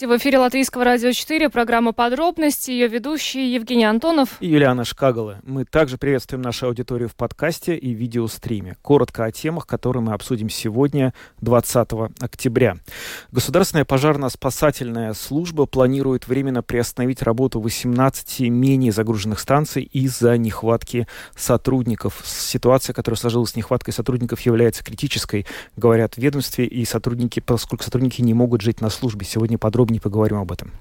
В эфире Латвийского радио 4, программа «Подробности», ее ведущие Евгений Антонов и Юлиана Шкагала. Мы также приветствуем нашу аудиторию в подкасте и видеостриме. Коротко о темах, которые мы обсудим сегодня, 20 октября. Государственная пожарно-спасательная служба планирует временно приостановить работу 18 менее загруженных станций из-за нехватки сотрудников. Ситуация, которая сложилась с нехваткой сотрудников, является критической, говорят в ведомстве, и сотрудники, поскольку сотрудники не могут жить на службе. Сегодня подробнее подробнее поговорим об этом.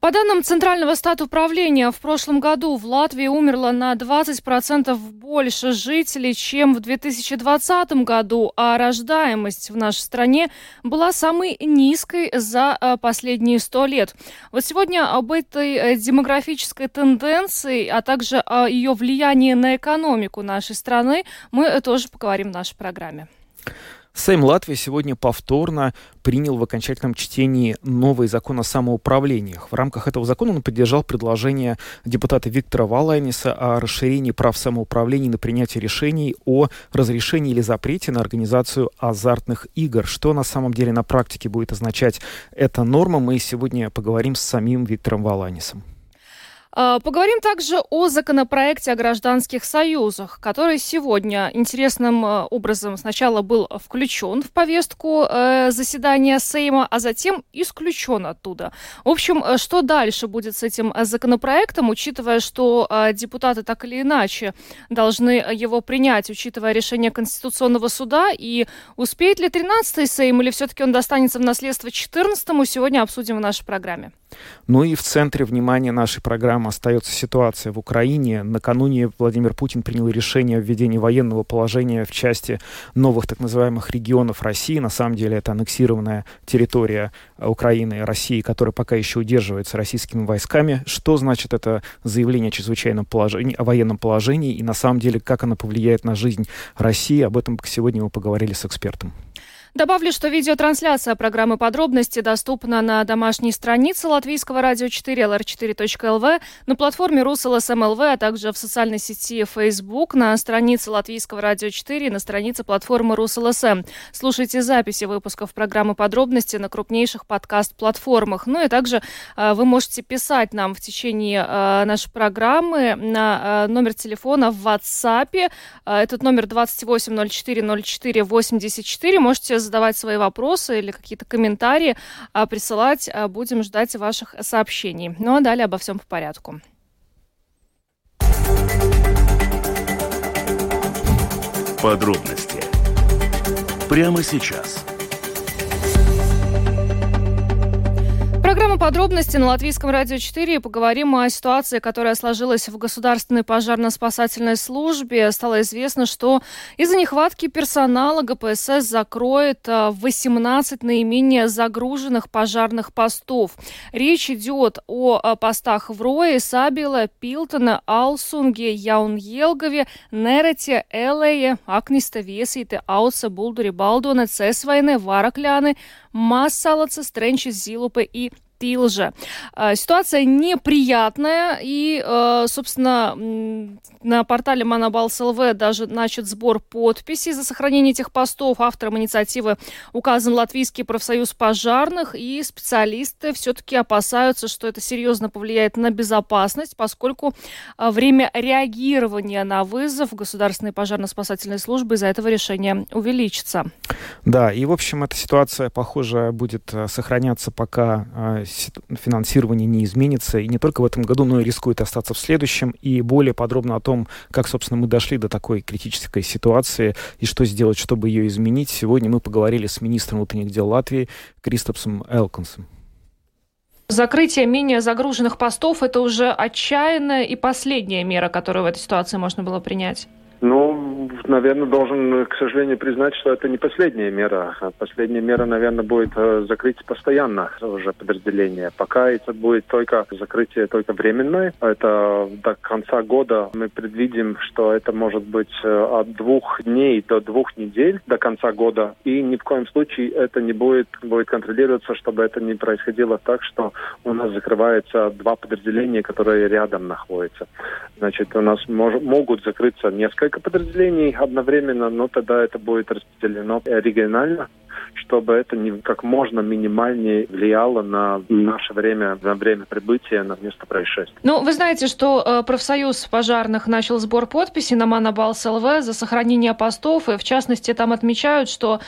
По данным Центрального стата управления, в прошлом году в Латвии умерло на 20% больше жителей, чем в 2020 году, а рождаемость в нашей стране была самой низкой за э, последние 100 лет. Вот сегодня об этой э, демографической тенденции, а также о ее влиянии на экономику нашей страны мы тоже поговорим в нашей программе. Сейм Латвии сегодня повторно принял в окончательном чтении новый закон о самоуправлениях. В рамках этого закона он поддержал предложение депутата Виктора Валайниса о расширении прав самоуправления на принятие решений о разрешении или запрете на организацию азартных игр. Что на самом деле на практике будет означать эта норма, мы сегодня поговорим с самим Виктором Валайнисом. А, поговорим также о законопроекте о гражданских союзах, который сегодня интересным э, образом сначала был включен в повестку э, заседания Сейма, а затем исключен оттуда. В общем, э, что дальше будет с этим законопроектом, учитывая, что депутаты так или иначе должны его принять, учитывая решение Конституционного суда, и успеет ли 13-й Сейм или все-таки он достанется в наследство 14-му, сегодня обсудим в нашей программе. Ну и в центре внимания нашей программы остается ситуация в Украине. Накануне Владимир Путин принял решение о введении военного положения в части новых так называемых регионов России. На самом деле это аннексированная территория Украины и России, которая пока еще удерживается российскими войсками. Что значит это заявление о чрезвычайном положении, о военном положении и на самом деле как оно повлияет на жизнь России? Об этом сегодня мы поговорили с экспертом. Добавлю, что видеотрансляция программы «Подробности» доступна на домашней странице Латвийского радио 4 lr4.lv, на платформе РусЛСМЛВ, а также в социальной сети Facebook, на странице Латвийского радио 4 на странице платформы РусЛСМ. Слушайте записи выпусков программы «Подробности» на крупнейших подкаст-платформах. Ну и также э, вы можете писать нам в течение э, нашей программы на э, номер телефона в WhatsApp. Э, этот номер 28040484. Можете задавать свои вопросы или какие-то комментарии а, присылать. А, будем ждать ваших сообщений. Ну а далее обо всем по порядку. Подробности прямо сейчас. Программа «Подробности» на Латвийском радио 4. Поговорим о ситуации, которая сложилась в Государственной пожарно-спасательной службе. Стало известно, что из-за нехватки персонала ГПСС закроет 18 а, наименее загруженных пожарных постов. Речь идет о постах в Рое, Сабиле, Пилтона, Алсунге, Яуньелгове, Нерете, Элее, Акниста, Весите, Ауце, Булдуре, Балдоне, Цесвайне, Варакляны, Массалаца, Стренчи, Зилупы и Тилже. А, ситуация неприятная, и, а, собственно, на портале Манабалс ЛВ даже начат сбор подписей за сохранение этих постов. Автором инициативы указан Латвийский профсоюз пожарных, и специалисты все-таки опасаются, что это серьезно повлияет на безопасность, поскольку а, время реагирования на вызов Государственной пожарно-спасательной службы из-за этого решения увеличится. Да, и, в общем, эта ситуация, похоже, будет сохраняться, пока финансирование не изменится, и не только в этом году, но и рискует остаться в следующем. И более подробно о том, как, собственно, мы дошли до такой критической ситуации и что сделать, чтобы ее изменить, сегодня мы поговорили с министром внутренних дел Латвии Кристопсом Элконсом. Закрытие менее загруженных постов – это уже отчаянная и последняя мера, которую в этой ситуации можно было принять? Наверное, должен, к сожалению, признать, что это не последняя мера. Последняя мера, наверное, будет э, закрыть постоянно уже подразделение. Пока это будет только закрытие только временное. Это до конца года мы предвидим, что это может быть э, от двух дней до двух недель до конца года. И ни в коем случае это не будет, будет контролироваться, чтобы это не происходило так, что у нас закрывается два подразделения, которые рядом находятся. Значит, у нас мож, могут закрыться несколько подразделений одновременно, но тогда это будет распределено регионально чтобы это не, как можно минимальнее влияло на наше время, на время прибытия на место происшествия. Ну, вы знаете, что э, профсоюз пожарных начал сбор подписей на Манабалс ЛВ за сохранение постов, и в частности там отмечают, что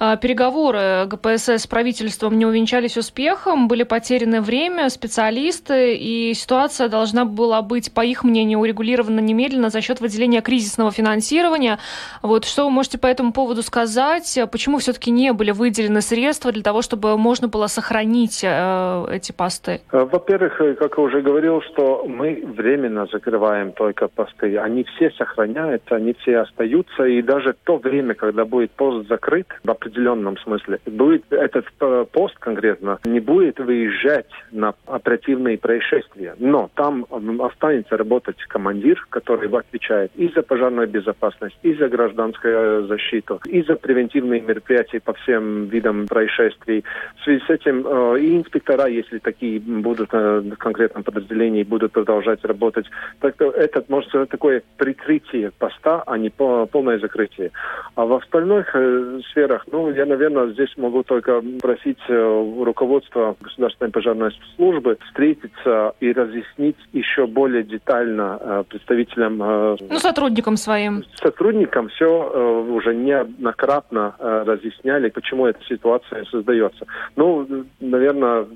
э, переговоры ГПСС с правительством не увенчались успехом, были потеряны время, специалисты, и ситуация должна была быть, по их мнению, урегулирована немедленно за счет выделения кризисного финансирования. Вот что вы можете по этому поводу сказать? Почему все-таки не были выделены средства для того, чтобы можно было сохранить э, эти посты? Э, во-первых, э, как я уже говорил, что мы временно закрываем только посты. Они все сохраняются, они все остаются, и даже то время, когда будет пост закрыт, в определенном смысле, будет этот пост конкретно не будет выезжать на оперативные происшествия. Но там останется работать командир, который отвечает и за пожарную безопасность, и за гражданскую защиту, и за превентивные мероприятия по всем всем видам происшествий. В связи с этим э, и инспектора, если такие будут э, в конкретном подразделении, будут продолжать работать, так это может быть такое прикрытие поста, а не полное закрытие. А в остальных э, сферах, ну, я, наверное, здесь могу только просить руководство Государственной пожарной службы встретиться и разъяснить еще более детально представителям... Ну, сотрудникам своим. Сотрудникам все уже неоднократно разъясняли, почему эта ситуация создается. Ну, наверное,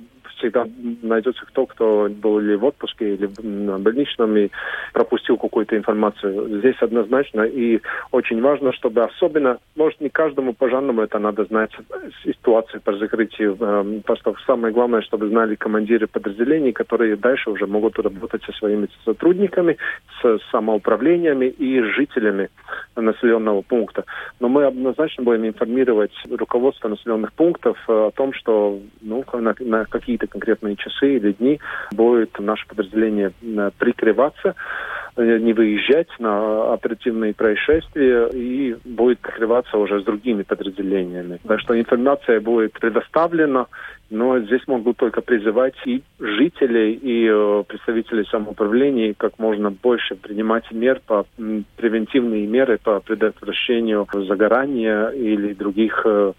всегда найдется кто, кто был или в отпуске, или на больничном и пропустил какую-то информацию. Здесь однозначно и очень важно, чтобы особенно, может, не каждому пожарному это надо знать, ситуацию по закрытию э, постов. Самое главное, чтобы знали командиры подразделений, которые дальше уже могут работать со своими сотрудниками, с самоуправлениями и жителями населенного пункта. Но мы однозначно будем информировать руководство населенных пунктов э, о том, что ну, на, на какие-то конкретные часы или дни будет наше подразделение э, прикрываться, э, не выезжать на оперативные происшествия и будет прикрываться уже с другими подразделениями. Так что информация будет предоставлена, но здесь могу только призывать и жителей, и э, представителей самоуправления как можно больше принимать мер по превентивные меры по предотвращению загорания или других э,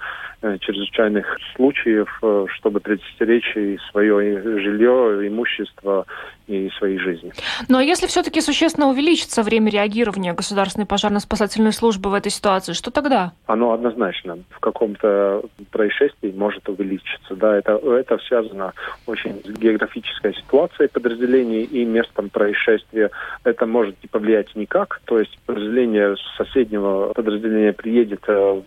Э, чрезвычайных случаев, чтобы предостеречь и свое жилье, имущество и свои жизни. Ну а если все-таки существенно увеличится время реагирования государственной пожарно-спасательной службы в этой ситуации, что тогда? Оно однозначно в каком-то происшествии может увеличиться. Да, это, это связано очень с географической ситуацией подразделений и местом происшествия. Это может не повлиять никак. То есть подразделение соседнего подразделения приедет э,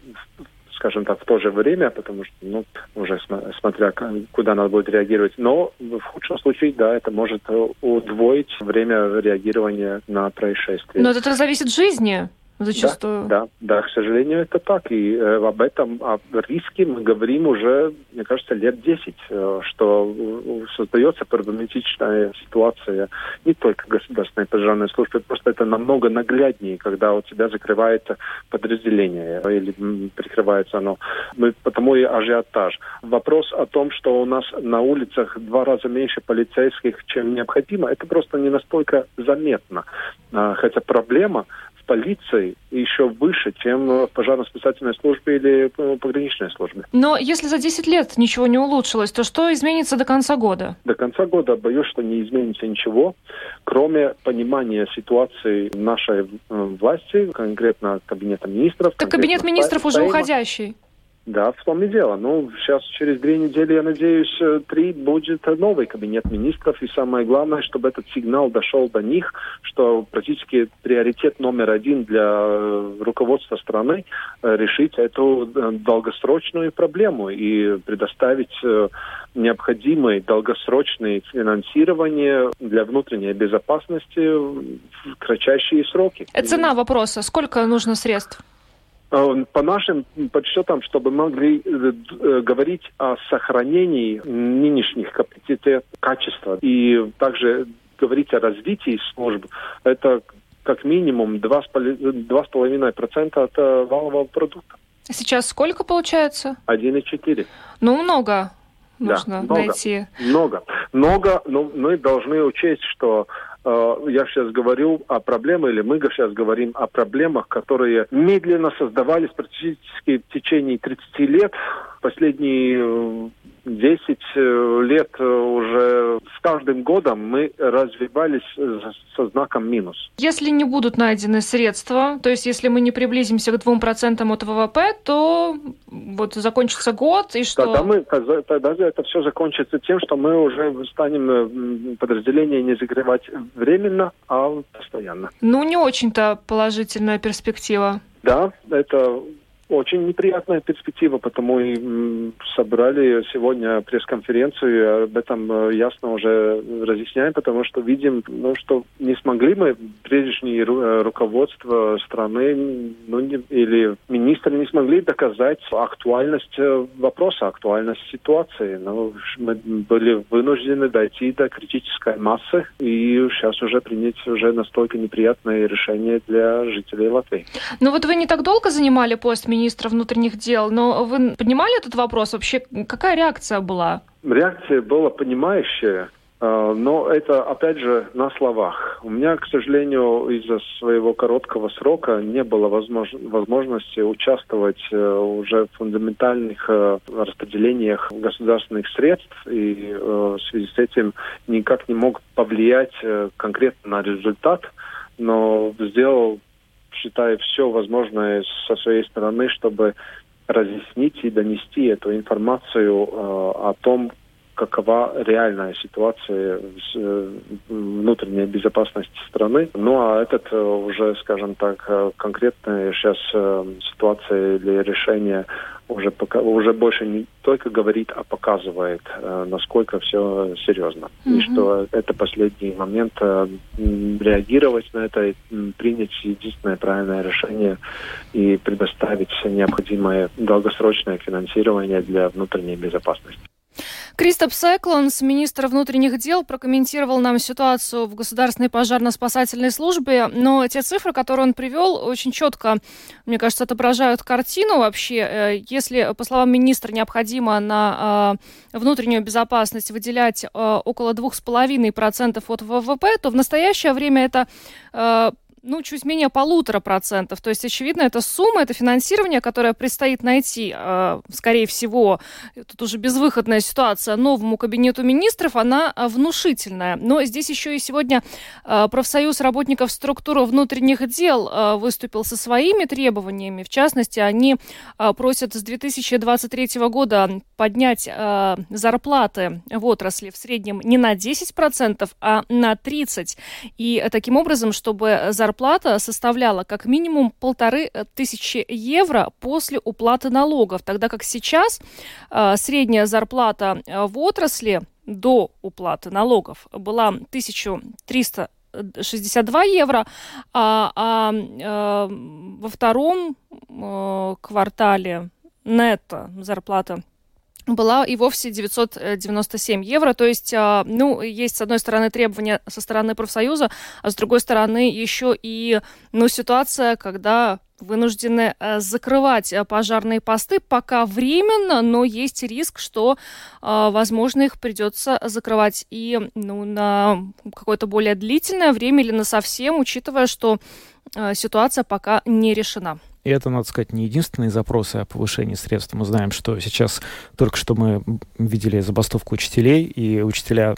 скажем так, в то же время, потому что, ну, уже смотря куда надо будет реагировать. Но в худшем случае, да, это может удвоить время реагирования на происшествие. Но это зависит от жизни зачастую. Да, да, да, к сожалению, это так. И э, об этом, о риске мы говорим уже, мне кажется, лет 10, э, что создается проблематичная ситуация не только государственной пожарной службы, просто это намного нагляднее, когда у тебя закрывается подразделение или прикрывается оно. Мы, потому и ажиотаж. Вопрос о том, что у нас на улицах два раза меньше полицейских, чем необходимо, это просто не настолько заметно. А, хотя проблема полицией еще выше, чем в пожарно-спасательной службе или э, пограничной службе. Но если за 10 лет ничего не улучшилось, то что изменится до конца года? До конца года боюсь, что не изменится ничего, кроме понимания ситуации нашей э, власти, конкретно Кабинета министров. Так Кабинет министров уже уходящий. Да, в том и дело. Ну, сейчас через две недели, я надеюсь, э, три будет новый кабинет министров. И самое главное, чтобы этот сигнал дошел до них, что практически приоритет номер один для э, руководства страны э, решить эту долгосрочную проблему и предоставить необходимое долгосрочное финансирование для внутренней безопасности в кратчайшие сроки. Цена вопроса. Сколько нужно средств? Э, по нашим подсчетам, чтобы могли э, э, говорить о сохранении нынешних капацитет качества и также говорить о развитии служб, это как минимум 2,5% от валового продукта. Сейчас сколько получается? 1,4. Ну, много нужно да, много, найти. Много. Много, но мы должны учесть, что я сейчас говорю о проблемах, или мы сейчас говорим о проблемах, которые медленно создавались практически в течение 30 лет. Последние э, 10 э, лет э, уже с каждым годом мы развивались со знаком минус. Если не будут найдены средства, то есть если мы не приблизимся к 2% от ВВП, то вот закончится год и что? Тогда, мы, тогда это все закончится тем, что мы уже станем э, подразделение не закрывать временно, а постоянно. Ну, не очень-то положительная перспектива. Да, это очень неприятная перспектива, потому и собрали сегодня пресс-конференцию, об этом э, ясно уже разъясняем, потому что видим, ну, что не смогли мы, прежние э, руководство страны, ну, не, или министры не смогли доказать актуальность э, вопроса, актуальность ситуации. Но мы были вынуждены дойти до критической массы и сейчас уже принять уже настолько неприятное решение для жителей Латвии. Ну вот вы не так долго занимали пост министра внутренних дел. Но вы поднимали этот вопрос вообще? Какая реакция была? Реакция была понимающая. А, но это, опять же, на словах. У меня, к сожалению, из-за своего короткого срока не было возмож... возможности участвовать э, уже в фундаментальных э, распределениях государственных средств, и э, в связи с этим никак не мог повлиять конкретно на результат, но сделал считаю, все возможное со своей стороны, чтобы разъяснить и донести эту информацию э, о том, какова реальная ситуация э, внутренней безопасности страны. Ну а этот э, уже, скажем так, э, конкретная сейчас ситуация или решение уже пока уже больше не только говорит, а показывает, насколько все серьезно. Mm-hmm. И что это последний момент реагировать на это, принять единственное правильное решение и предоставить необходимое долгосрочное финансирование для внутренней безопасности. Кристоп Секлонс, министр внутренних дел, прокомментировал нам ситуацию в Государственной пожарно-спасательной службе, но те цифры, которые он привел, очень четко, мне кажется, отображают картину вообще. Э, если, по словам министра, необходимо на э, внутреннюю безопасность выделять э, около 2,5% от ВВП, то в настоящее время это ну, чуть менее полутора процентов. То есть, очевидно, это сумма, это финансирование, которое предстоит найти, э, скорее всего, тут уже безвыходная ситуация, новому кабинету министров, она э, внушительная. Но здесь еще и сегодня э, профсоюз работников структуры внутренних дел выступил со своими требованиями. В частности, они просят с 2023 года поднять зарплаты в отрасли в среднем не на 10%, а на 30%. И таким образом, чтобы зарплаты зарплата составляла как минимум полторы э, тысячи евро после уплаты налогов, тогда как сейчас э, средняя зарплата э, в отрасли до уплаты налогов была 1362 евро, а, а э, во втором э, квартале нетто зарплата была и вовсе 997 евро. То есть, а, ну, есть, с одной стороны, требования со стороны профсоюза, а с другой стороны еще и, ну, ситуация, когда вынуждены э, закрывать э, пожарные посты пока временно, но есть риск, что, а, возможно, их придется закрывать и ну, на какое-то более длительное время или на совсем, учитывая, что э, ситуация пока не решена. И это, надо сказать, не единственные запросы о повышении средств. Мы знаем, что сейчас только что мы видели забастовку учителей, и учителя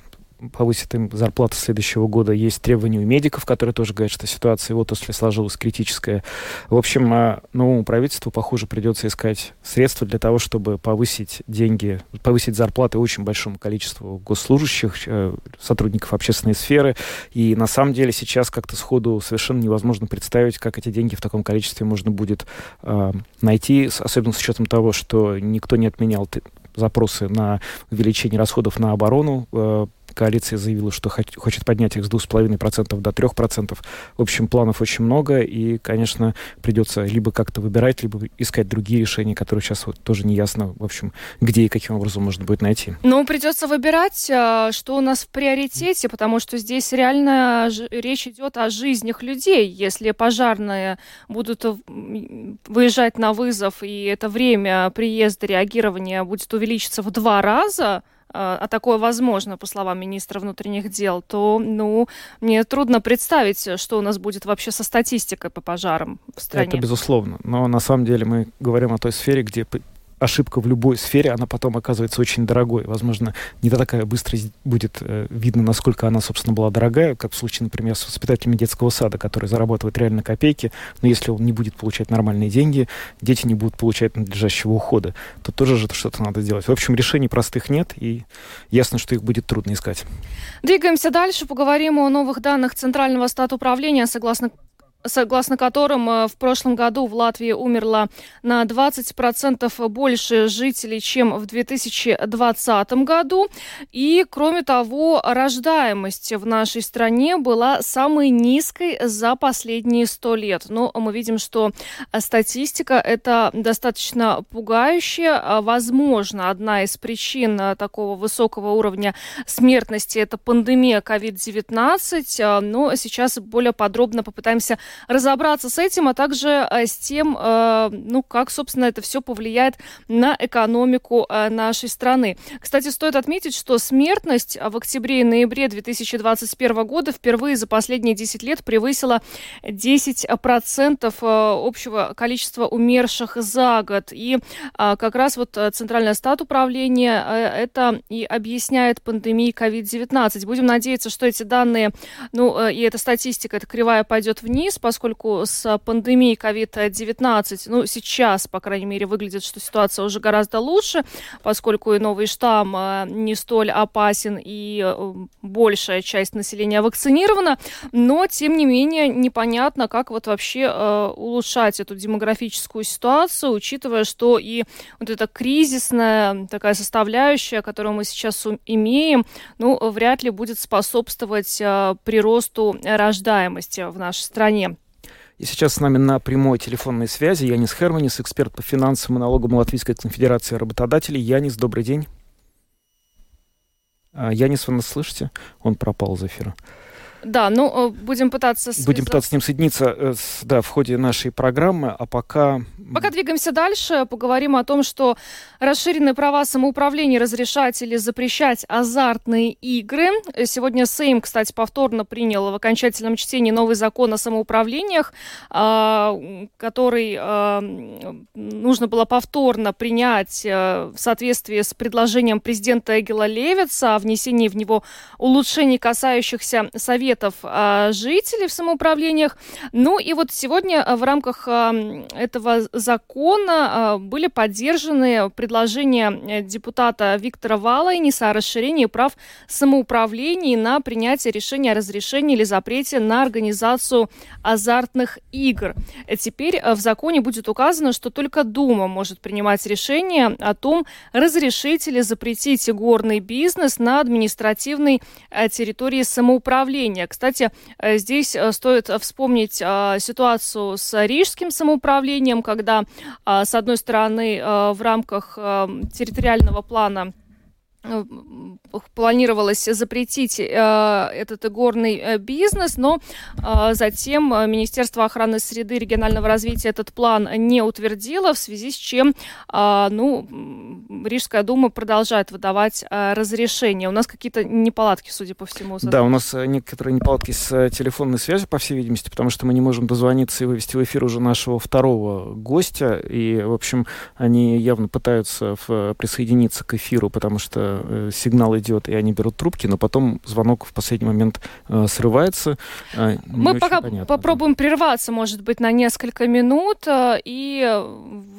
повысит им зарплату следующего года. Есть требования у медиков, которые тоже говорят, что ситуация в отрасли сложилась критическая. В общем, а, новому правительству, похоже, придется искать средства для того, чтобы повысить деньги, повысить зарплаты очень большому количеству госслужащих, э, сотрудников общественной сферы. И на самом деле сейчас как-то сходу совершенно невозможно представить, как эти деньги в таком количестве можно будет э, найти, особенно с учетом того, что никто не отменял запросы на увеличение расходов на оборону. Э, коалиция заявила, что хочет поднять их с 2,5% до 3%. В общем, планов очень много, и, конечно, придется либо как-то выбирать, либо искать другие решения, которые сейчас вот тоже не ясно, в общем, где и каким образом можно будет найти. Ну, придется выбирать, а, что у нас в приоритете, потому что здесь реально речь идет о жизнях людей. Если пожарные будут выезжать на вызов, и это время приезда, реагирования будет увеличиться в два раза, а, а такое возможно, по словам министра внутренних дел, то, ну, мне трудно представить, что у нас будет вообще со статистикой по пожарам в стране. Это безусловно. Но на самом деле мы говорим о той сфере, где ошибка в любой сфере, она потом оказывается очень дорогой. Возможно, не такая быстро будет э, видно, насколько она, собственно, была дорогая, как в случае, например, с воспитателями детского сада, который зарабатывает реально копейки, но если он не будет получать нормальные деньги, дети не будут получать надлежащего ухода, то тоже же что-то надо сделать. В общем, решений простых нет, и ясно, что их будет трудно искать. Двигаемся дальше, поговорим о новых данных Центрального статуправления, согласно согласно которым э, в прошлом году в Латвии умерло на 20% больше жителей, чем в 2020 году. И, кроме того, рождаемость в нашей стране была самой низкой за последние 100 лет. Но мы видим, что статистика это достаточно пугающая. Возможно, одна из причин э, такого высокого уровня смертности – это пандемия COVID-19. Э, но сейчас более подробно попытаемся разобраться с этим, а также э, с тем, э, ну, как, собственно, это все повлияет на экономику э, нашей страны. Кстати, стоит отметить, что смертность в октябре и ноябре 2021 года впервые за последние 10 лет превысила 10% общего количества умерших за год. И как раз вот Центральное стат управления это и объясняет пандемией COVID-19. Будем надеяться, что эти данные, ну, и эта статистика, эта кривая пойдет вниз, поскольку с пандемией COVID-19, ну, сейчас, по крайней мере, выглядит, что ситуация уже гораздо лучше, поскольку и новый штамм э, не столь опасен и э, большая часть населения вакцинирована, но, тем не менее, непонятно, как вот вообще э, улучшать эту демографическую ситуацию, учитывая, что и вот эта кризисная такая составляющая, которую мы сейчас имеем, ну, вряд ли будет способствовать приросту рождаемости в нашей стране. И сейчас с нами на прямой телефонной связи Янис Херманис, эксперт по финансам и налогам Латвийской конфедерации работодателей. Янис, добрый день. А, Янис, вы нас слышите? Он пропал из эфира. Да, ну, э, будем пытаться... Связаться. Будем пытаться с ним соединиться э, да, в ходе нашей программы, а пока... Пока двигаемся дальше, поговорим о том, что расширенные права самоуправления разрешать или запрещать азартные игры. Сегодня Сейм, кстати, повторно принял в окончательном чтении новый закон о самоуправлениях, а, который а, нужно было повторно принять э, в соответствии с предложением президента Эгела Левица о внесении в него улучшений, касающихся совета советов а, жителей в самоуправлениях. Ну и вот сегодня а, в рамках а, этого закона были поддержаны предложения э, депутата Виктора Валайниса о расширении прав самоуправления на принятие решения о разрешении или запрете на организацию азартных игр. Теперь в законе будет указано, что только Дума может принимать решение о том, разрешить или запретить горный бизнес на административной э, территории самоуправления. Кстати, э, здесь э, стоит вспомнить э, ситуацию с рижским самоуправлением, когда, с одной стороны, в рамках территориального плана планировалось запретить э, этот игорный э, бизнес, но э, затем Министерство охраны среды и регионального развития этот план не утвердило, в связи с чем ну, Рижская дума продолжает выдавать разрешение. У нас какие-то неполадки, судя по всему. Да, у нас некоторые неполадки с телефонной связью, по всей видимости, потому что мы не можем дозвониться и вывести в эфир уже нашего второго гостя. И, в общем, они явно пытаются присоединиться к эфиру, потому что э, сигнал идет, и они берут трубки, но потом звонок в последний момент э, срывается. Э, Мы пока понятно, попробуем да. прерваться, может быть, на несколько минут э, и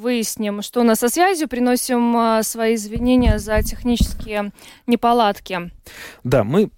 выясним, что у нас со связью. Приносим э, свои извинения за технические неполадки. Да, мы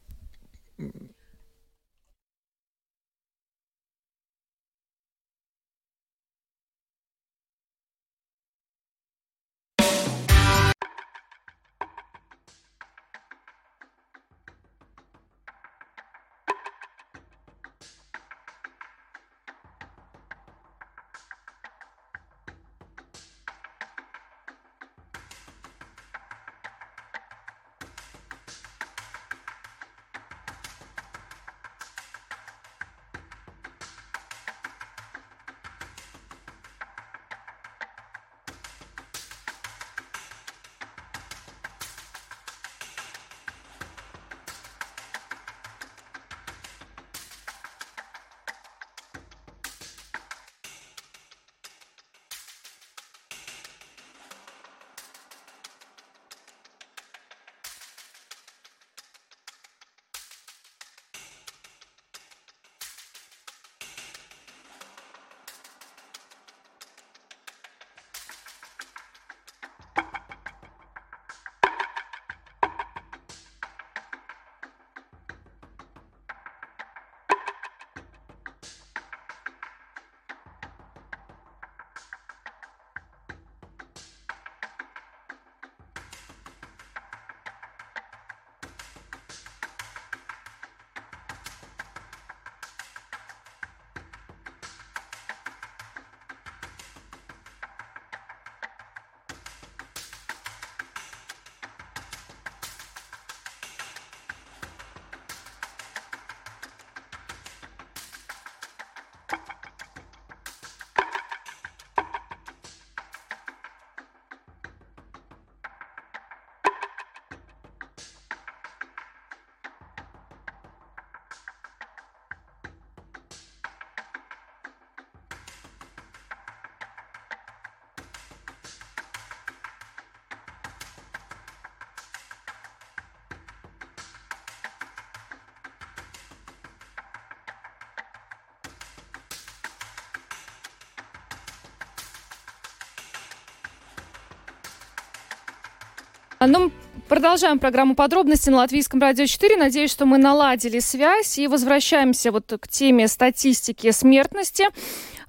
ну, продолжаем программу подробности на Латвийском радио 4. Надеюсь, что мы наладили связь и возвращаемся вот к теме статистики смертности.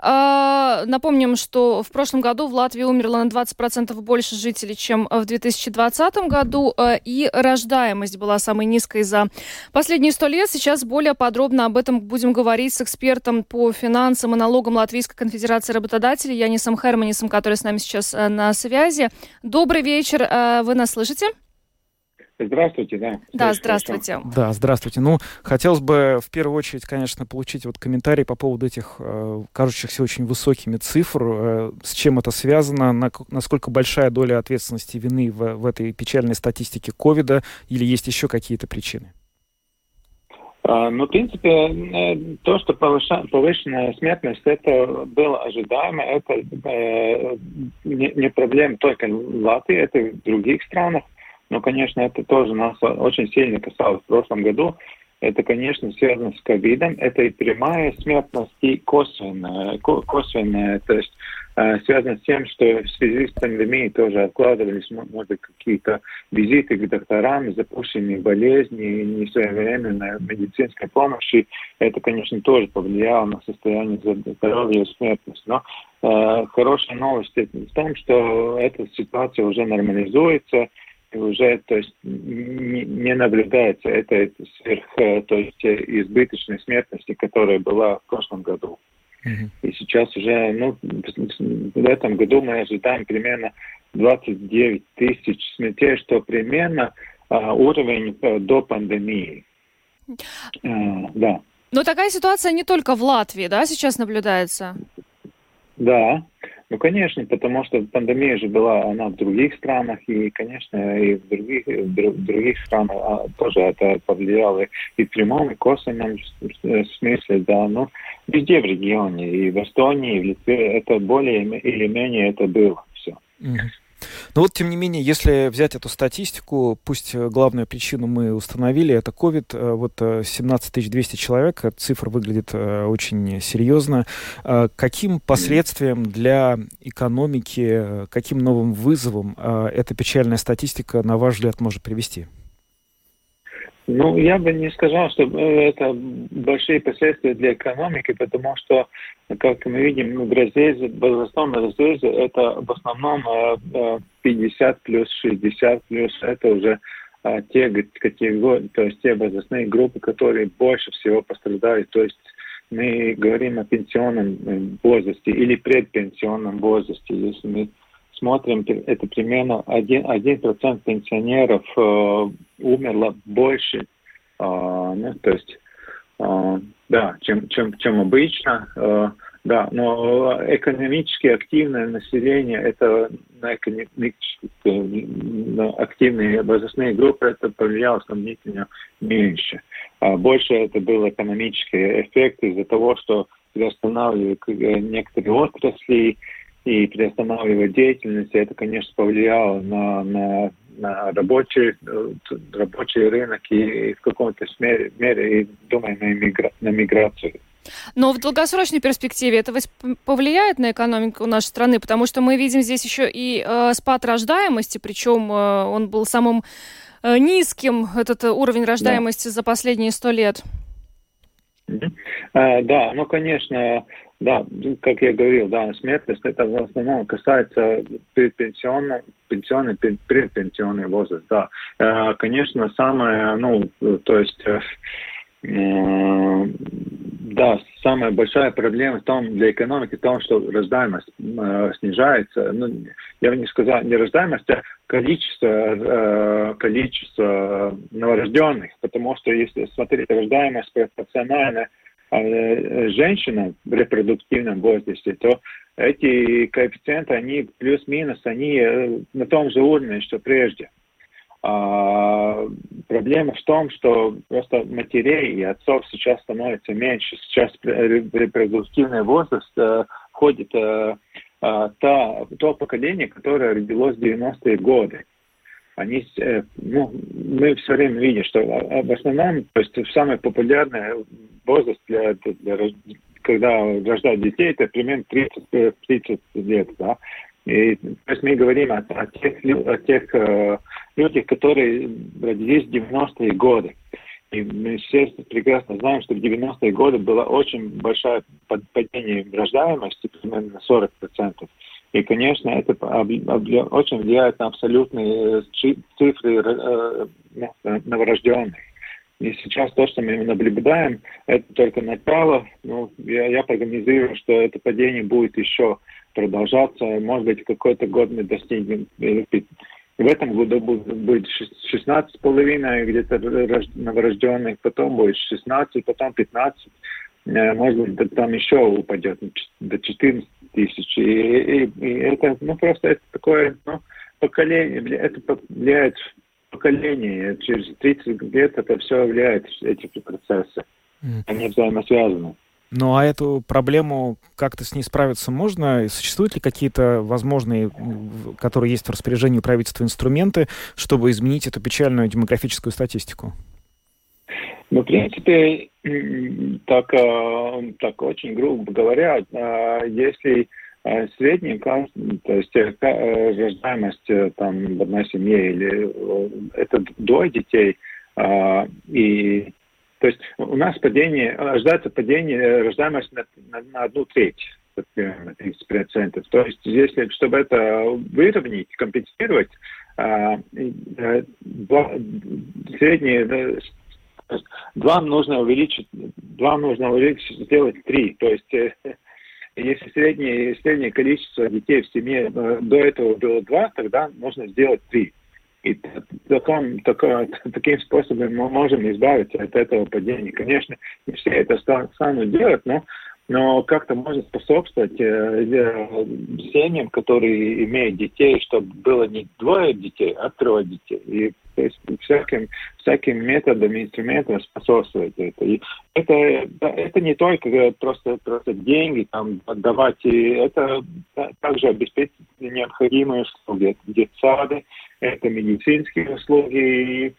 А, напомним, что в прошлом году в Латвии умерло на 20% больше жителей, чем в 2020 году, а, и рождаемость была самой низкой за последние сто лет. Сейчас более подробно об этом будем говорить с экспертом по финансам и налогам Латвийской конфедерации работодателей Янисом Херманисом, который с нами сейчас а, на связи. Добрый вечер, вы нас слышите? Здравствуйте, да. Да, здравствуйте. Хорошо. Да, здравствуйте. Ну, хотелось бы в первую очередь, конечно, получить вот комментарий по поводу этих э, кажущихся очень высокими цифр, э, с чем это связано, на, насколько большая доля ответственности вины в, в этой печальной статистике ковида, или есть еще какие-то причины? А, ну, в принципе, э, то, что повышенная смертность, это было ожидаемо, это э, не, не проблема только в Латвии, это и в других странах. Но, конечно, это тоже нас очень сильно касалось в прошлом году. Это, конечно, связано с ковидом. Это и прямая смертность, и косвенная. косвенная то есть э, связано с тем, что в связи с пандемией тоже откладывались, может какие-то визиты к докторам, запущенные болезни, несвоевременная медицинская помощь. И это, конечно, тоже повлияло на состояние здоровья и смертность. Но э, хорошая новость в том, что эта ситуация уже нормализуется, уже то есть, не, не наблюдается этой сверх, э, то есть э, избыточной смертности, которая была в прошлом году. Mm-hmm. И сейчас уже, ну, в этом году мы ожидаем примерно 29 тысяч смертей, что примерно а, уровень а, до пандемии. А, да. Но такая ситуация не только в Латвии, да, сейчас наблюдается? Да, ну, конечно, потому что пандемия же была, она в других странах, и, конечно, и в других, в других странах а, тоже это повлияло и в прямом, и косвенном смысле, да, ну, везде в регионе, и в Эстонии, и в Литве, это более или менее это было все. Но вот, тем не менее, если взять эту статистику, пусть главную причину мы установили, это COVID, вот 17 200 человек, цифра выглядит очень серьезно. Каким последствиям для экономики, каким новым вызовом эта печальная статистика, на ваш взгляд, может привести? Ну, я бы не сказал, что э, это большие последствия для экономики, потому что, как мы видим, разрезе, в возрастном разрезе это в основном 50 э, э, плюс 60 плюс, это уже те категории, то есть те возрастные группы, которые больше всего пострадают. То есть мы говорим о пенсионном возрасте или предпенсионном возрасте. Если мы смотрим, это примерно 1%, 1 пенсионеров э, умерло больше, э, ну, то есть, э, да, чем, чем, чем обычно. Э, да, но экономически активное население, это на экономически активные возрастные группы, это повлияло сравнительно меньше. А больше это был экономический эффект из-за того, что приостанавливали некоторые отрасли, и приостанавливать деятельность, это, конечно, повлияло на, на, на рабочий, рабочий рынок и, в каком-то мере, мере и, думаю, на, мигра, на миграцию. Но в долгосрочной перспективе это повлияет на экономику нашей страны, потому что мы видим здесь еще и э, спад рождаемости, причем э, он был самым э, низким, этот уровень рождаемости да. за последние сто лет. А, да, ну, конечно, да, как я говорил, да, смертность это в основном касается предпенсионного, пенсионный, предпенсионный возраст, да. Э, конечно, самое, ну, то есть, э, э, да, самая большая проблема в том для экономики в том, что рождаемость снижается. Ну, я бы не сказал не рождаемость, а количество, количество новорожденных, потому что если смотреть рождаемость пропорционально Женщина в репродуктивном возрасте, то эти коэффициенты, они плюс-минус, они э, на том же уровне, что прежде. А, проблема в том, что просто матерей и отцов сейчас становится меньше. Сейчас репродуктивный возраст э, входит э, э, та, то поколение, которое родилось в 90-е годы они, э, ну, мы все время видим, что в основном, то есть самый популярный возраст для, для когда рождают детей, это примерно 30, 30 э, лет, да. И, то есть мы говорим о, о тех, о тех э, людях, которые родились в 90-е годы. И мы все прекрасно знаем, что в 90-е годы было очень большое падение рождаемости, примерно на 40%. И, конечно, это очень влияет на абсолютные э, цифры э, новорожденных. И сейчас то, что мы наблюдаем, это только начало. Ну, я, я прогнозирую, что это падение будет еще продолжаться. Может быть, какой-то год мы достигнем. В этом году будет 16,5 где-то новорожденных, потом будет 16, потом 15. Э, может быть, там еще упадет до 14 тысяч. И, и, и это, ну, просто это такое, ну, поколение, это влияет поколение. Через 30 лет это все влияет, эти процессы. Они взаимосвязаны. Ну а эту проблему как-то с ней справиться можно? Существуют ли какие-то возможные, которые есть в распоряжении правительства инструменты, чтобы изменить эту печальную демографическую статистику? Ну, в принципе, так, э, так очень грубо говоря, э, если э, средний, то есть рождаемость там в одной семье или это двое детей, и то есть у нас падение, ожидается падение рождаемости на, на, на одну треть примерно 30%. То есть если, чтобы это выровнять, компенсировать, средний два нужно увеличить, два нужно увеличить, сделать три. То есть э, если среднее, среднее количество детей в семье э, до этого было два, тогда нужно сделать три. И таком, таком, таким способом мы можем избавиться от этого падения. Конечно, не все это станут делать, но но как-то можно способствовать э, э, семьям, которые имеют детей, чтобы было не двое детей, а трое детей. И то есть всяким, всяким методом, инструментом способствовать это. И это, это не только просто, просто деньги там отдавать, и это также обеспечить необходимые услуги. Это детсады, это медицинские услуги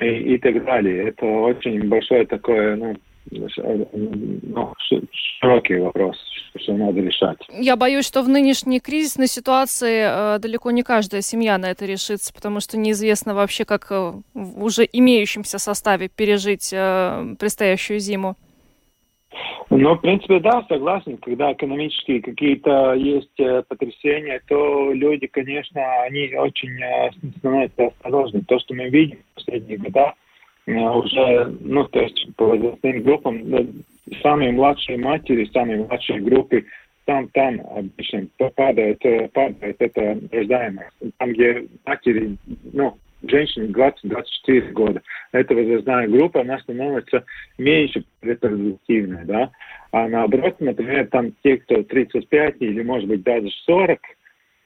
и, и, и так далее. Это очень большое такое, ну, ну, широкий вопрос, что надо решать. Я боюсь, что в нынешней кризисной ситуации э, далеко не каждая семья на это решится, потому что неизвестно вообще, как э, в уже имеющемся составе пережить э, предстоящую зиму. Ну, в принципе, да, согласен. Когда экономические какие-то есть э, потрясения, то люди, конечно, они очень э, становятся осторожны. То, что мы видим в последние годы, уже, ну, то есть по возрастным группам, самые младшие матери, самые младшие группы, там, там обычно падает, падает эта рождаемость. Там, где матери, ну, женщин 20-24 года. Эта возрастная группа, она становится меньше репродуктивной, да. А наоборот, например, там те, кто 35 или, может быть, даже 40, э,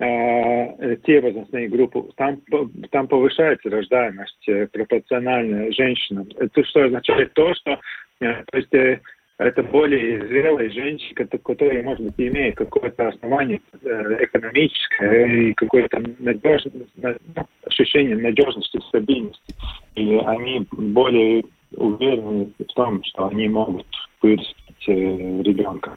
те возрастные группы, там, там повышается рождаемость э, пропорционально женщинам. Это что означает то, что э, то есть, э, это более зрелые женщины, которые, может быть, имеют какое-то основание э, экономическое и какое-то надежность, ощущение надежности, стабильности. И они более уверены в том, что они могут вырастить э, ребенка.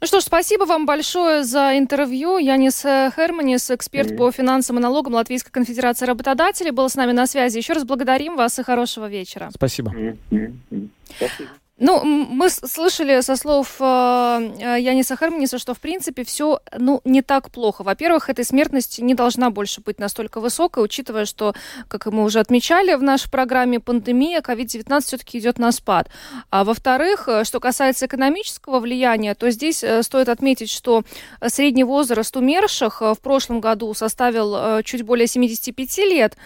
Ну что ж, спасибо вам большое за интервью. Янис Херманис, эксперт mm-hmm. по финансам и налогам Латвийской конфедерации работодателей, был с нами на связи. Еще раз благодарим вас и хорошего вечера. Спасибо. Mm-hmm. Спасибо. Ну, мы слышали со слов э, э, Яниса Хармниса, что, в принципе, все ну, не так плохо. Во-первых, эта смертность не должна больше быть настолько высокой, учитывая, что, как мы уже отмечали в нашей программе, пандемия COVID-19 все-таки идет на спад. А во-вторых, э, что касается экономического влияния, то здесь э, стоит отметить, что средний возраст умерших в прошлом году составил чуть более 75 лет,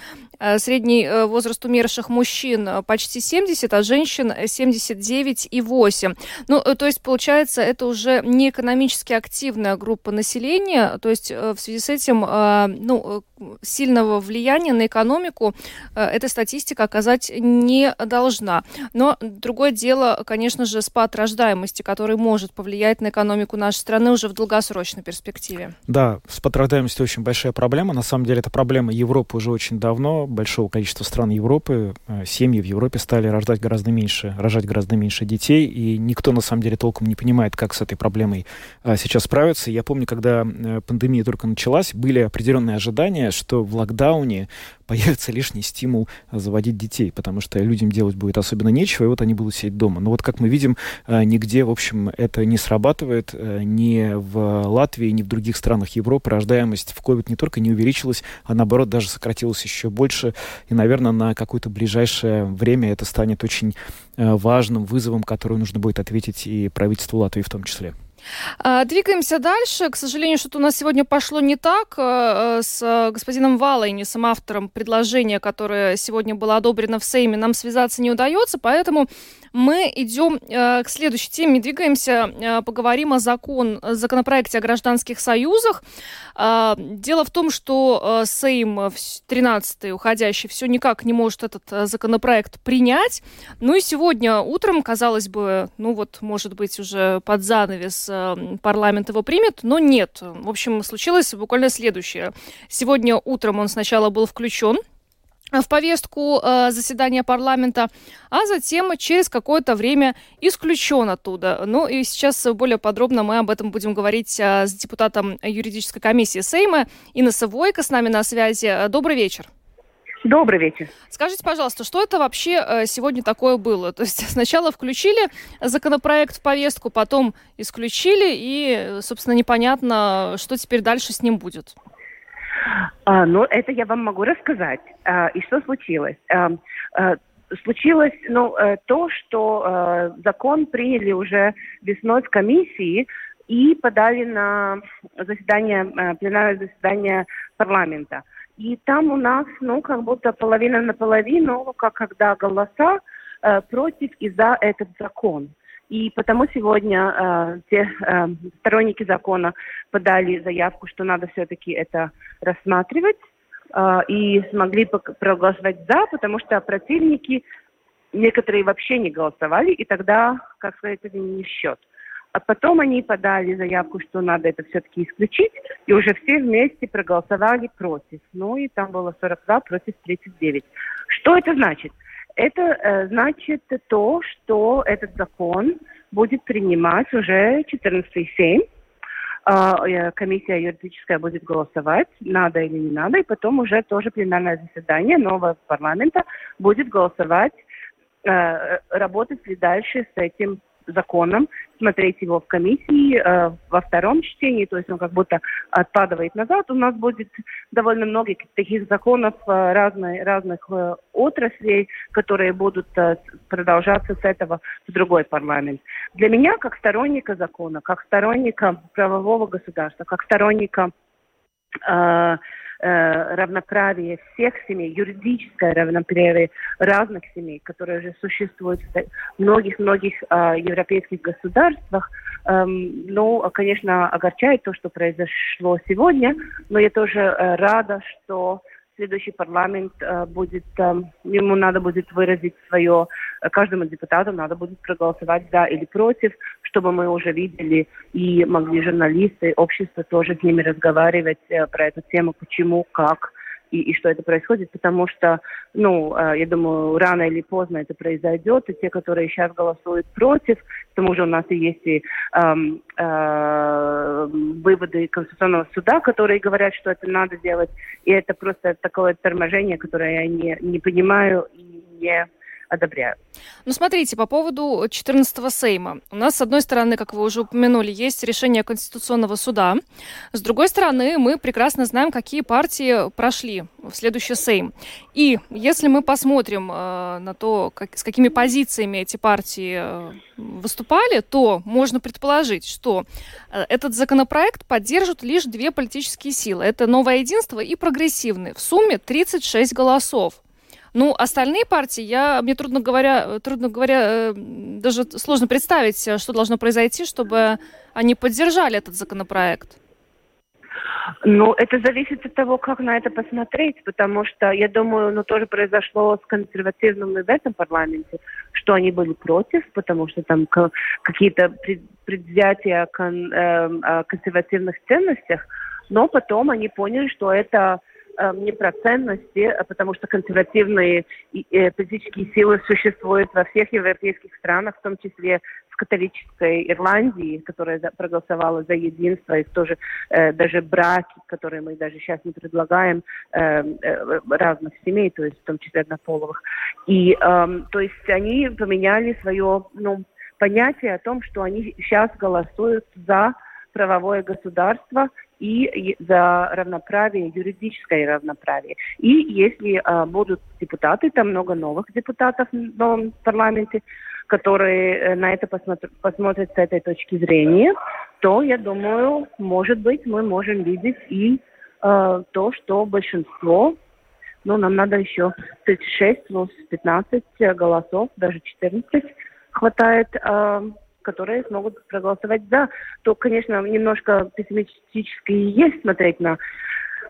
средний возраст умерших мужчин почти 70, а женщин 79 9,8. Ну, э, то есть, получается, это уже не экономически активная группа населения, то есть э, в связи с этим, э, ну, сильного влияния на экономику эта статистика оказать не должна. Но другое дело, конечно же, спад рождаемости, который может повлиять на экономику нашей страны уже в долгосрочной перспективе. Да, спад рождаемости очень большая проблема. На самом деле, это проблема Европы уже очень давно, большого количества стран Европы. Семьи в Европе стали рождать гораздо меньше, рожать гораздо меньше детей, и никто на самом деле толком не понимает, как с этой проблемой а, сейчас справиться. Я помню, когда пандемия только началась, были определенные ожидания, что в локдауне появится лишний стимул заводить детей, потому что людям делать будет особенно нечего, и вот они будут сидеть дома. Но вот как мы видим, а, нигде, в общем, это не срабатывает. А, ни в Латвии, ни в других странах Европы рождаемость в COVID не только не увеличилась, а наоборот даже сократилась еще больше. И, наверное, на какое-то ближайшее время это станет очень важным вызовом, который нужно будет ответить и правительству Латвии в том числе. А, двигаемся дальше. К сожалению, что-то у нас сегодня пошло не так э, э, с господином Валайнисом, автором предложения, которое сегодня было одобрено в Сейме. Нам связаться не удается, поэтому мы идем э, к следующей теме, двигаемся, э, поговорим о закон, законопроекте о гражданских союзах. Э, дело в том, что э, Сейм 13-й уходящий все никак не может этот э, законопроект принять. Ну и сегодня утром, казалось бы, ну вот, может быть, уже под занавес э, парламент его примет, но нет. В общем, случилось буквально следующее. Сегодня утром он сначала был включен в повестку э, заседания парламента, а затем через какое-то время исключен оттуда. Ну и сейчас более подробно мы об этом будем говорить э, с депутатом юридической комиссии Сейма Инна Савойко с нами на связи. Добрый вечер. Добрый вечер. Скажите, пожалуйста, что это вообще э, сегодня такое было? То есть сначала включили законопроект в повестку, потом исключили, и, собственно, непонятно, что теперь дальше с ним будет. А, ну, это я вам могу рассказать. А, и что случилось? А, а, случилось ну, э, то, что а, закон приняли уже весной в комиссии и подали на заседание, а, пленарное заседание парламента. И там у нас, ну, как будто половина на половину, как когда голоса э, против и за этот закон. И потому сегодня э, те э, сторонники закона подали заявку, что надо все-таки это рассматривать э, и смогли проголосовать за, потому что противники некоторые вообще не голосовали, и тогда, как сказать, это не в счет. А потом они подали заявку, что надо это все-таки исключить, и уже все вместе проголосовали против. Ну и там было 42 против 39. Что это значит? Это э, значит то, что этот закон будет принимать уже 14 сейм. Э, комиссия юридическая будет голосовать, надо или не надо, и потом уже тоже пленарное заседание нового парламента будет голосовать, э, работать ли дальше с этим законом, смотреть его в комиссии э, во втором чтении, то есть он как будто отпадывает назад. У нас будет довольно много таких законов э, разной, разных э, отраслей, которые будут э, продолжаться с этого в другой парламент. Для меня, как сторонника закона, как сторонника правового государства, как сторонника равноправие всех семей, юридическое равноправие разных семей, которые уже существуют в многих-многих э, европейских государствах. Эм, ну, конечно, огорчает то, что произошло сегодня, но я тоже э, рада, что следующий парламент э, будет, э, ему надо будет выразить свое, э, каждому депутату надо будет проголосовать за или против, чтобы мы уже видели и могли журналисты, общество тоже с ними разговаривать про эту тему, почему, как и, и что это происходит, потому что, ну, э, я думаю, рано или поздно это произойдет, и те, которые сейчас голосуют против, к тому же у нас и есть и э, э, выводы Конституционного суда, которые говорят, что это надо делать, и это просто такое торможение, которое я не, не понимаю и не одобряю. Ну, смотрите, по поводу 14-го Сейма. У нас, с одной стороны, как вы уже упомянули, есть решение Конституционного суда. С другой стороны, мы прекрасно знаем, какие партии прошли в следующий Сейм. И если мы посмотрим э, на то, как, с какими позициями эти партии э, выступали, то можно предположить, что э, этот законопроект поддержат лишь две политические силы. Это «Новое единство» и «Прогрессивный». В сумме 36 голосов. Ну, остальные партии, я, мне трудно говоря, трудно говоря, э, даже сложно представить, э, что должно произойти, чтобы они поддержали этот законопроект. Ну, это зависит от того, как на это посмотреть, потому что, я думаю, ну, тоже произошло с консервативными в этом парламенте, что они были против, потому что там какие-то предвзятия э, консервативных ценностях, но потом они поняли, что это не про ценности, а потому что консервативные э, политические силы существуют во всех европейских странах, в том числе в католической Ирландии, которая проголосовала за единство, и тоже э, даже браки, которые мы даже сейчас не предлагаем, разных семей, то есть в том числе однополовых. И эм, то есть они поменяли свое ну, понятие о том, что они сейчас голосуют за правовое государство и за равноправие, юридическое равноправие. И если а, будут депутаты, там много новых депутатов в новом парламенте, которые э, на это посмотр, посмотрят с этой точки зрения, то, я думаю, может быть, мы можем видеть и э, то, что большинство, ну, нам надо еще 36 плюс 15 голосов, даже 14 хватает э, которые смогут проголосовать за, то, конечно, немножко пессимистически есть смотреть на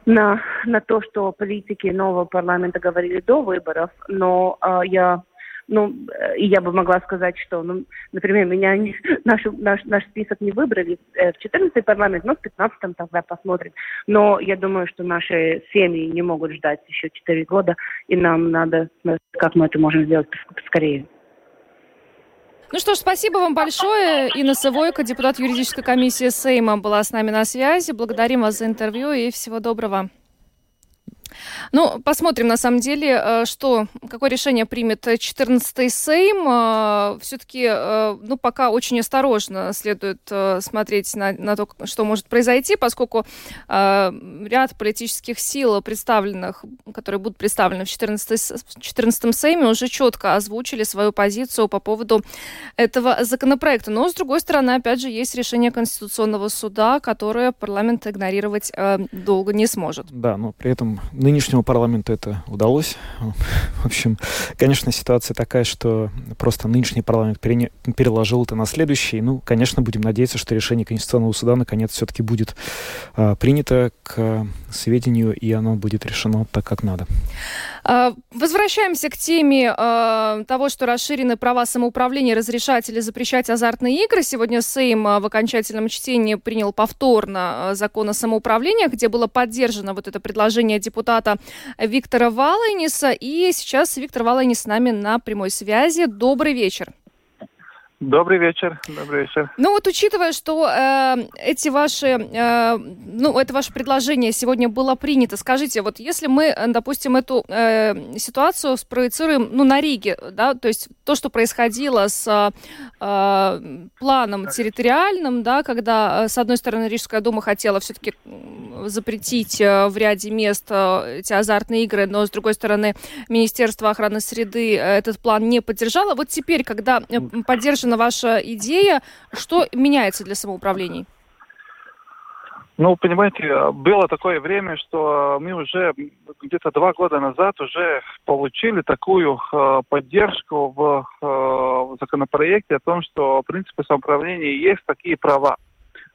на, на то, что политики нового парламента говорили до выборов, но э, я ну, и я бы могла сказать, что, ну, например, меня не, наш, наш, наш список не выбрали э, в 14 парламент, но в 15 тогда посмотрим. Но я думаю, что наши семьи не могут ждать еще 4 года, и нам надо, как мы это можем сделать скорее. Ну что ж, спасибо вам большое. Инна Савойко, депутат юридической комиссии Сейма, была с нами на связи. Благодарим вас за интервью и всего доброго. Ну, посмотрим, на самом деле, э, что, какое решение примет 14-й Сейм. Э, Все-таки, э, ну, пока очень осторожно следует смотреть на, на то, что может произойти, поскольку ряд политических сил, представленных, которые будут представлены в 14-м Сейме, уже четко озвучили свою позицию по поводу этого законопроекта. Но, с другой стороны, опять же, есть решение Конституционного суда, которое парламент игнорировать долго не сможет. Да, но при этом нынешнего парламенту это удалось. В общем, конечно, ситуация такая, что просто нынешний парламент переложил это на следующий. Ну, конечно, будем надеяться, что решение Конституционного суда наконец все-таки будет э, принято к сведению, и оно будет решено так, как надо. А, возвращаемся к теме э, того, что расширены права самоуправления разрешать или запрещать азартные игры. Сегодня Сейм в окончательном чтении принял повторно закон о самоуправлении, где было поддержано вот это предложение депутата Виктора Валайниса. И сейчас Виктор Валайнис с нами на прямой связи. Добрый вечер. Добрый вечер, добрый вечер. Ну вот учитывая, что э, эти ваши, э, ну это ваше предложение сегодня было принято, скажите, вот если мы, допустим, эту э, ситуацию спроецируем, ну на Риге, да, то есть то, что происходило с э, планом территориальным, да, когда э, с одной стороны Рижская дума хотела все-таки запретить э, в ряде мест э, эти азартные игры, но с другой стороны Министерство охраны среды этот план не поддержало. Вот теперь, когда поддержан на ваша идея. Что меняется для самоуправлений? Ну, понимаете, было такое время, что мы уже где-то два года назад уже получили такую э, поддержку в, э, в законопроекте о том, что в принципе самоуправления есть такие права.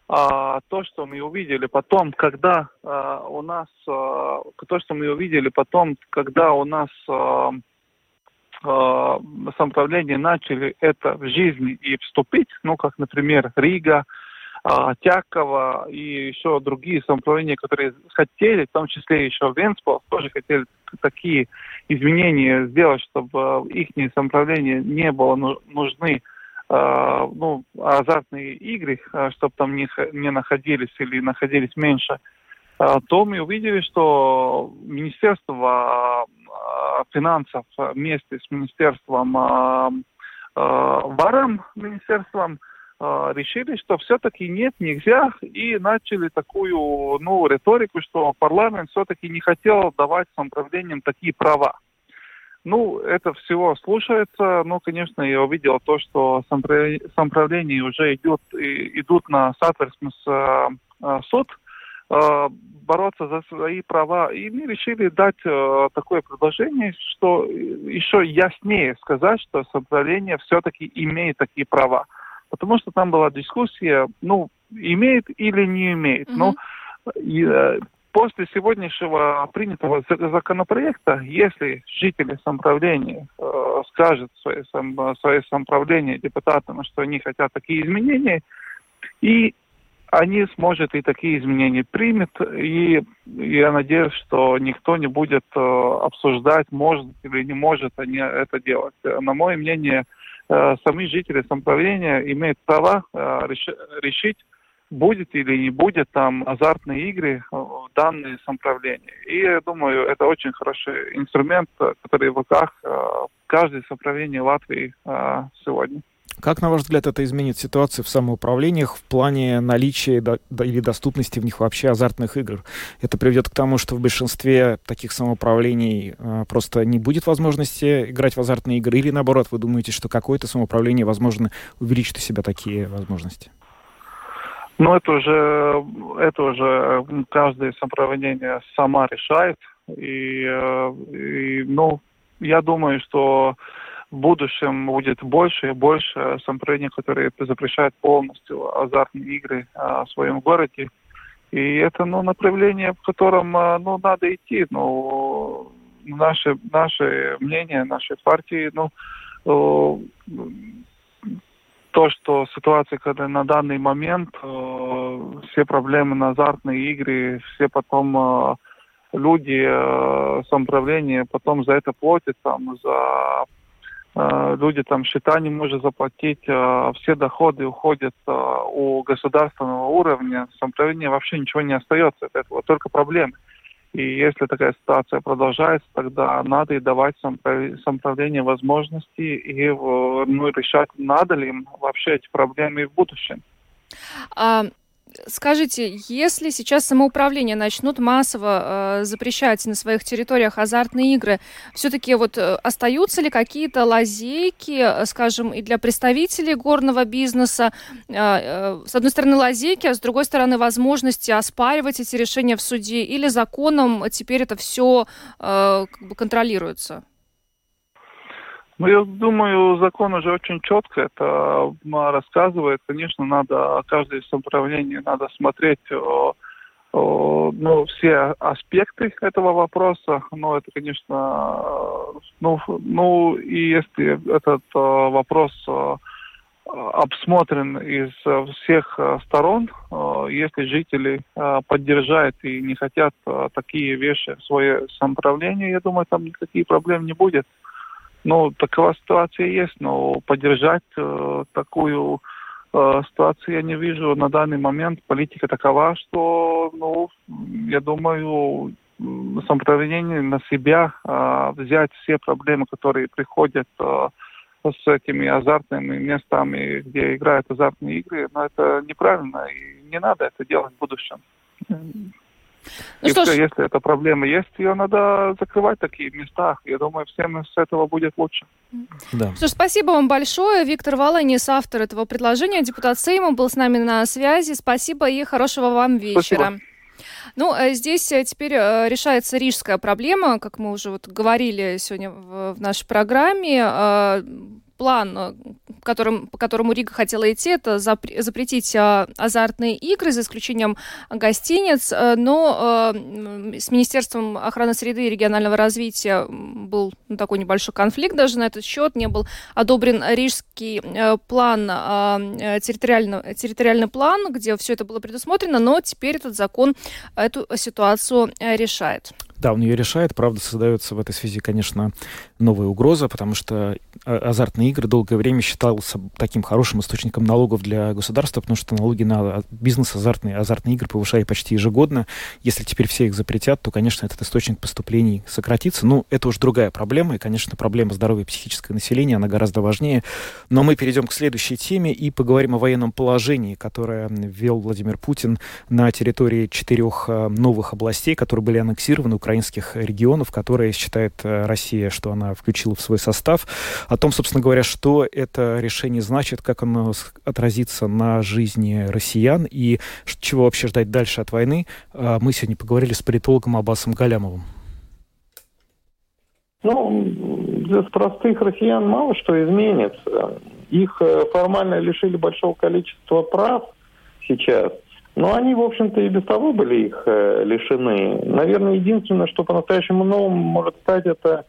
А то, что мы увидели потом, когда э, у нас, э, то, что мы увидели потом, когда у нас э, самоуправления начали это в жизни и вступить, ну, как, например, Рига, э, Тякова и еще другие самоуправления, которые хотели, в том числе еще Венспол, тоже хотели такие изменения сделать, чтобы их самоуправление не было нужны Uh, ну, азартные игры, чтобы там не, не находились или находились меньше, то мы увидели, что Министерство финансов вместе с Министерством ВАРом, Министерством, решили, что все-таки нет, нельзя, и начали такую ну, риторику, что парламент все-таки не хотел давать самоуправлениям такие права. Ну, это всего слушается, но, конечно, я увидел то, что самоуправление уже идет, идут на Satversmes суд, бороться за свои права. И мы решили дать э, такое предложение, что еще яснее сказать, что самоуправление все-таки имеет такие права. Потому что там была дискуссия, ну, имеет или не имеет. Mm-hmm. Ну, и, э, после сегодняшнего принятого законопроекта, если жители самоуправления э, скажут свои, сам, свои самоуправления депутатам, что они хотят такие изменения, и они сможет и такие изменения примет, и я надеюсь, что никто не будет э, обсуждать, может или не может они это делать. На мое мнение, э, сами жители самоуправления имеют право э, решить, будет или не будет там азартные игры в данное самоуправление. И я думаю, это очень хороший инструмент, который в руках каждое самоуправление Латвии сегодня. Как, на ваш взгляд, это изменит ситуацию в самоуправлениях в плане наличия или доступности в них вообще азартных игр? Это приведет к тому, что в большинстве таких самоуправлений э, просто не будет возможности играть в азартные игры? Или, наоборот, вы думаете, что какое-то самоуправление, возможно, увеличит у себя такие возможности? Ну, это уже, это уже каждое самоуправление сама решает. И, э, и ну, я думаю, что будущем будет больше и больше самоуправлений, которые запрещают полностью азартные игры а, в своем городе. И это ну, направление, в котором а, ну, надо идти. Ну, наше, наше мнение, нашей партии, ну, то, что ситуация, когда на данный момент э, все проблемы на азартные игры, все потом э, люди э, самоуправления потом за это платят, там, за Э, люди там счета не могут заплатить, э, все доходы уходят э, у государственного уровня, самоуправление вообще ничего не остается от этого, только проблемы. И если такая ситуация продолжается, тогда надо и давать самоуправлению возможности и ну, решать, надо ли им вообще эти проблемы в будущем. А, скажите, если сейчас самоуправление начнут массово э, запрещать на своих территориях азартные игры, все-таки вот э, остаются ли какие-то лазейки, э, скажем, и для представителей горного бизнеса? Э, э, с одной стороны лазейки, а с другой стороны возможности оспаривать эти решения в суде или законом теперь это все э, как бы контролируется? Ну, я думаю, закон уже очень четко это рассказывает. Конечно, надо каждое самоуправление надо смотреть ну, все аспекты этого вопроса. Но это, конечно, ну, ну и если этот вопрос обсмотрен из всех сторон, если жители поддержают и не хотят такие вещи в свое самоуправление, я думаю, там никаких проблем не будет. Ну, такова ситуация есть, но поддержать э, такую э, ситуацию я не вижу на данный момент. Политика такова, что, ну, я думаю, самоуправление на себя э, взять все проблемы, которые приходят э, с этими азартными местами, где играют азартные игры, но это неправильно, и не надо это делать в будущем. Ну, и что все, ж... если эта проблема есть, ее надо закрывать такие места. Я думаю, всем с этого будет лучше. Да. Что ж, спасибо вам большое. Виктор Волынис, автор этого предложения, депутат Сейма, был с нами на связи. Спасибо и хорошего вам вечера. Спасибо. Ну, э, здесь э, теперь э, решается рижская проблема, как мы уже вот говорили сегодня в нашей программе план, э, которым, по которому Рига хотела идти, это запретить а, азартные игры, за исключением гостиниц, э, но э, с Министерством охраны среды и регионального развития был ну, такой небольшой конфликт даже на этот счет, не был одобрен рижский план, а, территориальный, территориальный план, где все это было предусмотрено, но теперь этот закон эту ситуацию решает. Да, он ее решает. Правда, создается в этой связи, конечно, новая угроза, потому что а, азартные игры долгое время считался таким хорошим источником налогов для государства, потому что налоги на бизнес азартные, азартные игры повышают почти ежегодно. Если теперь все их запретят, то, конечно, этот источник поступлений сократится. Ну, это уж другая проблема, и, конечно, проблема здоровья психического населения, она гораздо важнее. Но мы перейдем к следующей теме и поговорим о военном положении, которое ввел Владимир Путин на территории четырех а, новых областей, которые были аннексированы украинских регионов, которые считает э, Россия, что она включила в свой состав. О том, собственно говоря, что это решение значит, как оно отразится на жизни россиян и чего вообще ждать дальше от войны, э, мы сегодня поговорили с политологом Аббасом Галямовым. Ну, для простых россиян мало что изменится. Их э, формально лишили большого количества прав сейчас – но они, в общем-то, и без того были их э, лишены. Наверное, единственное, что по-настоящему новым может стать, это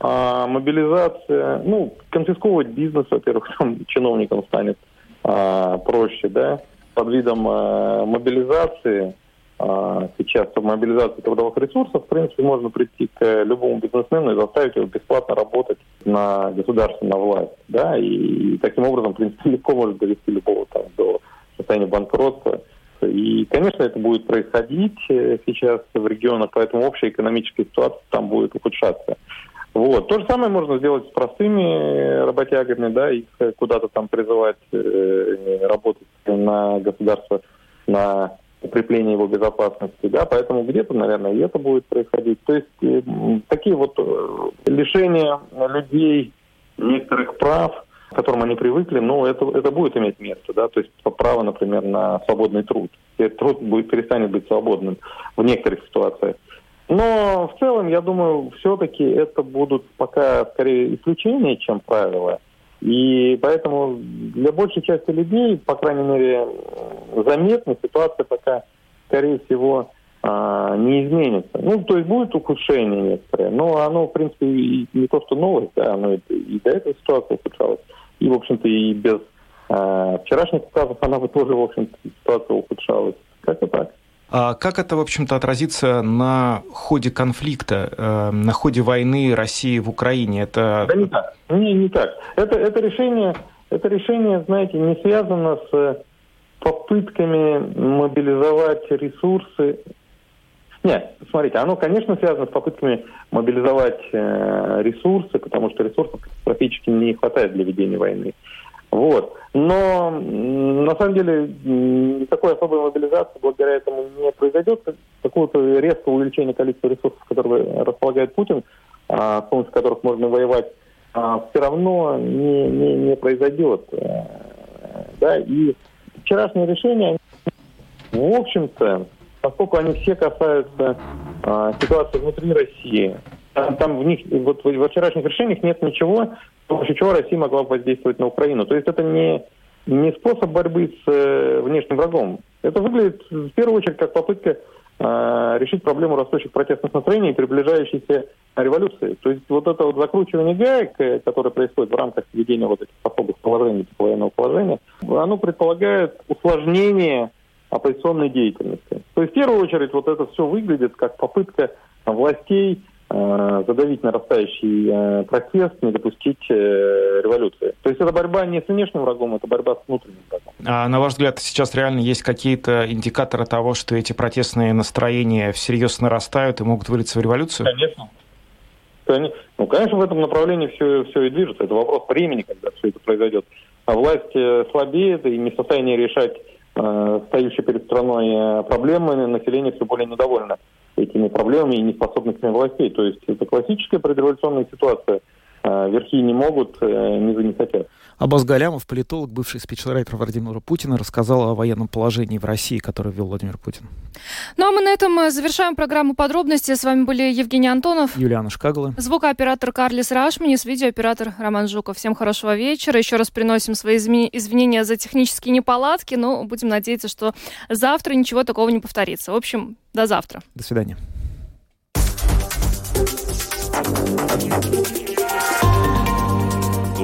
э, мобилизация, ну, конфисковывать бизнес, во-первых, там чиновникам станет э, проще, да, под видом э, мобилизации, э, сейчас мобилизации трудовых ресурсов, в принципе, можно прийти к любому бизнесмену и заставить его бесплатно работать на государственную власть, да, и, и таким образом, в принципе, легко может довести любого там до состояния банкротства. И, конечно, это будет происходить э, сейчас в регионах, поэтому общая экономическая ситуация там будет ухудшаться. Вот. То же самое можно сделать с простыми работягами, да, их куда-то там призывать э, работать на государство, на укрепление его безопасности, да, поэтому где-то, наверное, и это будет происходить. То есть э, такие вот э, лишения людей некоторых прав, к которым они привыкли, но это, это будет иметь место, да, то есть право, например, на свободный труд. И этот труд будет, перестанет быть свободным в некоторых ситуациях. Но в целом, я думаю, все-таки это будут пока скорее исключения, чем правила. И поэтому для большей части людей, по крайней мере, заметна ситуация пока, скорее всего, а, не изменится. Ну, то есть будет ухудшение некоторое, но оно, в принципе, не то, что новость, да, оно и, и до этого ситуация ухудшалась. И, в общем-то, и без э, вчерашних указов она бы тоже, в общем-то, ситуация ухудшалась. Как-то так. А как это, в общем-то, отразится на ходе конфликта, э, на ходе войны России в Украине? Это... Да не так. Не, не так. Это, это, решение, это решение, знаете, не связано с попытками мобилизовать ресурсы нет, смотрите, оно, конечно, связано с попытками мобилизовать э, ресурсы, потому что ресурсов катастрофически не хватает для ведения войны. Вот. Но на самом деле никакой особой мобилизации благодаря этому не произойдет. Какого-то резкого увеличения количества ресурсов, которые располагает Путин, а, с помощью которых можно воевать, а, все равно не, не, не произойдет. Э, да? И вчерашние решения, в общем-то, поскольку они все касаются а, ситуации внутри России, там, там в них, вот во вчерашних решениях нет ничего, с помощью чего Россия могла бы воздействовать на Украину. То есть это не, не способ борьбы с э, внешним врагом. Это выглядит в первую очередь как попытка э, решить проблему растущих протестных настроений и приближающейся революции. То есть вот это вот закручивание гаек, э, которое происходит в рамках введения вот этих особых положений, типа военного положения, оно предполагает усложнение оппозиционной деятельности. То есть в первую очередь вот это все выглядит как попытка властей Э, задавить нарастающий э, протест, не допустить э, революции. То есть это борьба не с внешним врагом, это борьба с внутренним врагом. А на ваш взгляд, сейчас реально есть какие-то индикаторы того, что эти протестные настроения всерьез нарастают и могут вылиться в революцию? Конечно. Ну, конечно, в этом направлении все, все и движется. Это вопрос времени, когда все это произойдет. А власть слабеет и не в состоянии решать э, стоящие перед страной проблемы, население все более недовольно этими проблемами и неспособностями властей. То есть это классическая предреволюционная ситуация. А, верхи не могут, э, низы не хотят. Аббас Галямов, политолог, бывший спичрайтер Владимира Путина, рассказал о военном положении в России, которое ввел Владимир Путин. Ну а мы на этом э, завершаем программу подробности. С вами были Евгений Антонов, Юлиана Шкагала, звукооператор Карлис Рашманис, видеооператор Роман Жуков. Всем хорошего вечера. Еще раз приносим свои извинения за технические неполадки, но будем надеяться, что завтра ничего такого не повторится. В общем, до завтра. До свидания.